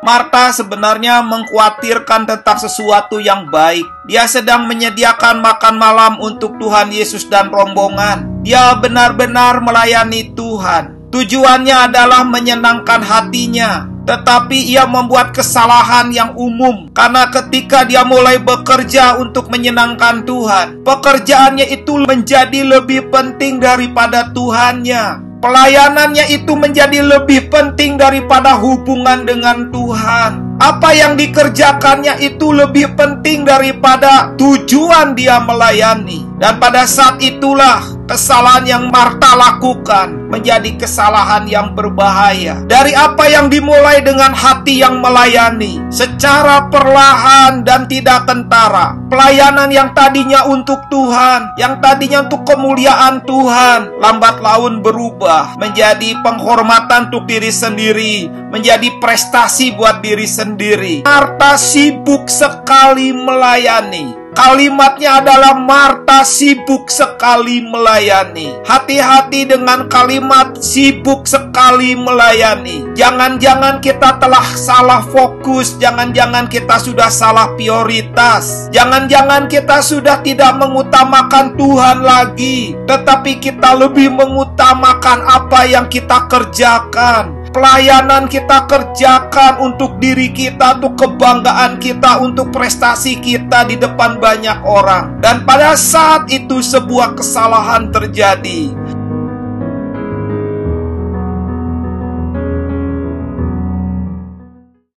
Marta sebenarnya mengkhawatirkan tentang sesuatu yang baik. Dia sedang menyediakan makan malam untuk Tuhan Yesus dan rombongan. Dia benar-benar melayani Tuhan. Tujuannya adalah menyenangkan hatinya, tetapi ia membuat kesalahan yang umum karena ketika dia mulai bekerja untuk menyenangkan Tuhan, pekerjaannya itu menjadi lebih penting daripada Tuhannya. Pelayanannya itu menjadi lebih penting daripada hubungan dengan Tuhan. Apa yang dikerjakannya itu lebih penting daripada tujuan dia melayani. Dan pada saat itulah kesalahan yang Marta lakukan menjadi kesalahan yang berbahaya. Dari apa yang dimulai dengan hati yang melayani secara perlahan dan tidak tentara. Pelayanan yang tadinya untuk Tuhan, yang tadinya untuk kemuliaan Tuhan, lambat laun berubah menjadi penghormatan untuk diri sendiri, menjadi prestasi buat diri sendiri. Marta sibuk sekali melayani. Kalimatnya adalah Marta sibuk sekali melayani. Hati-hati dengan kalimat sibuk sekali melayani. Jangan-jangan kita telah salah fokus, jangan-jangan kita sudah salah prioritas. Jangan-jangan kita sudah tidak mengutamakan Tuhan lagi, tetapi kita lebih mengutamakan apa yang kita kerjakan pelayanan kita kerjakan untuk diri kita, untuk kebanggaan kita, untuk prestasi kita di depan banyak orang. Dan pada saat itu sebuah kesalahan terjadi.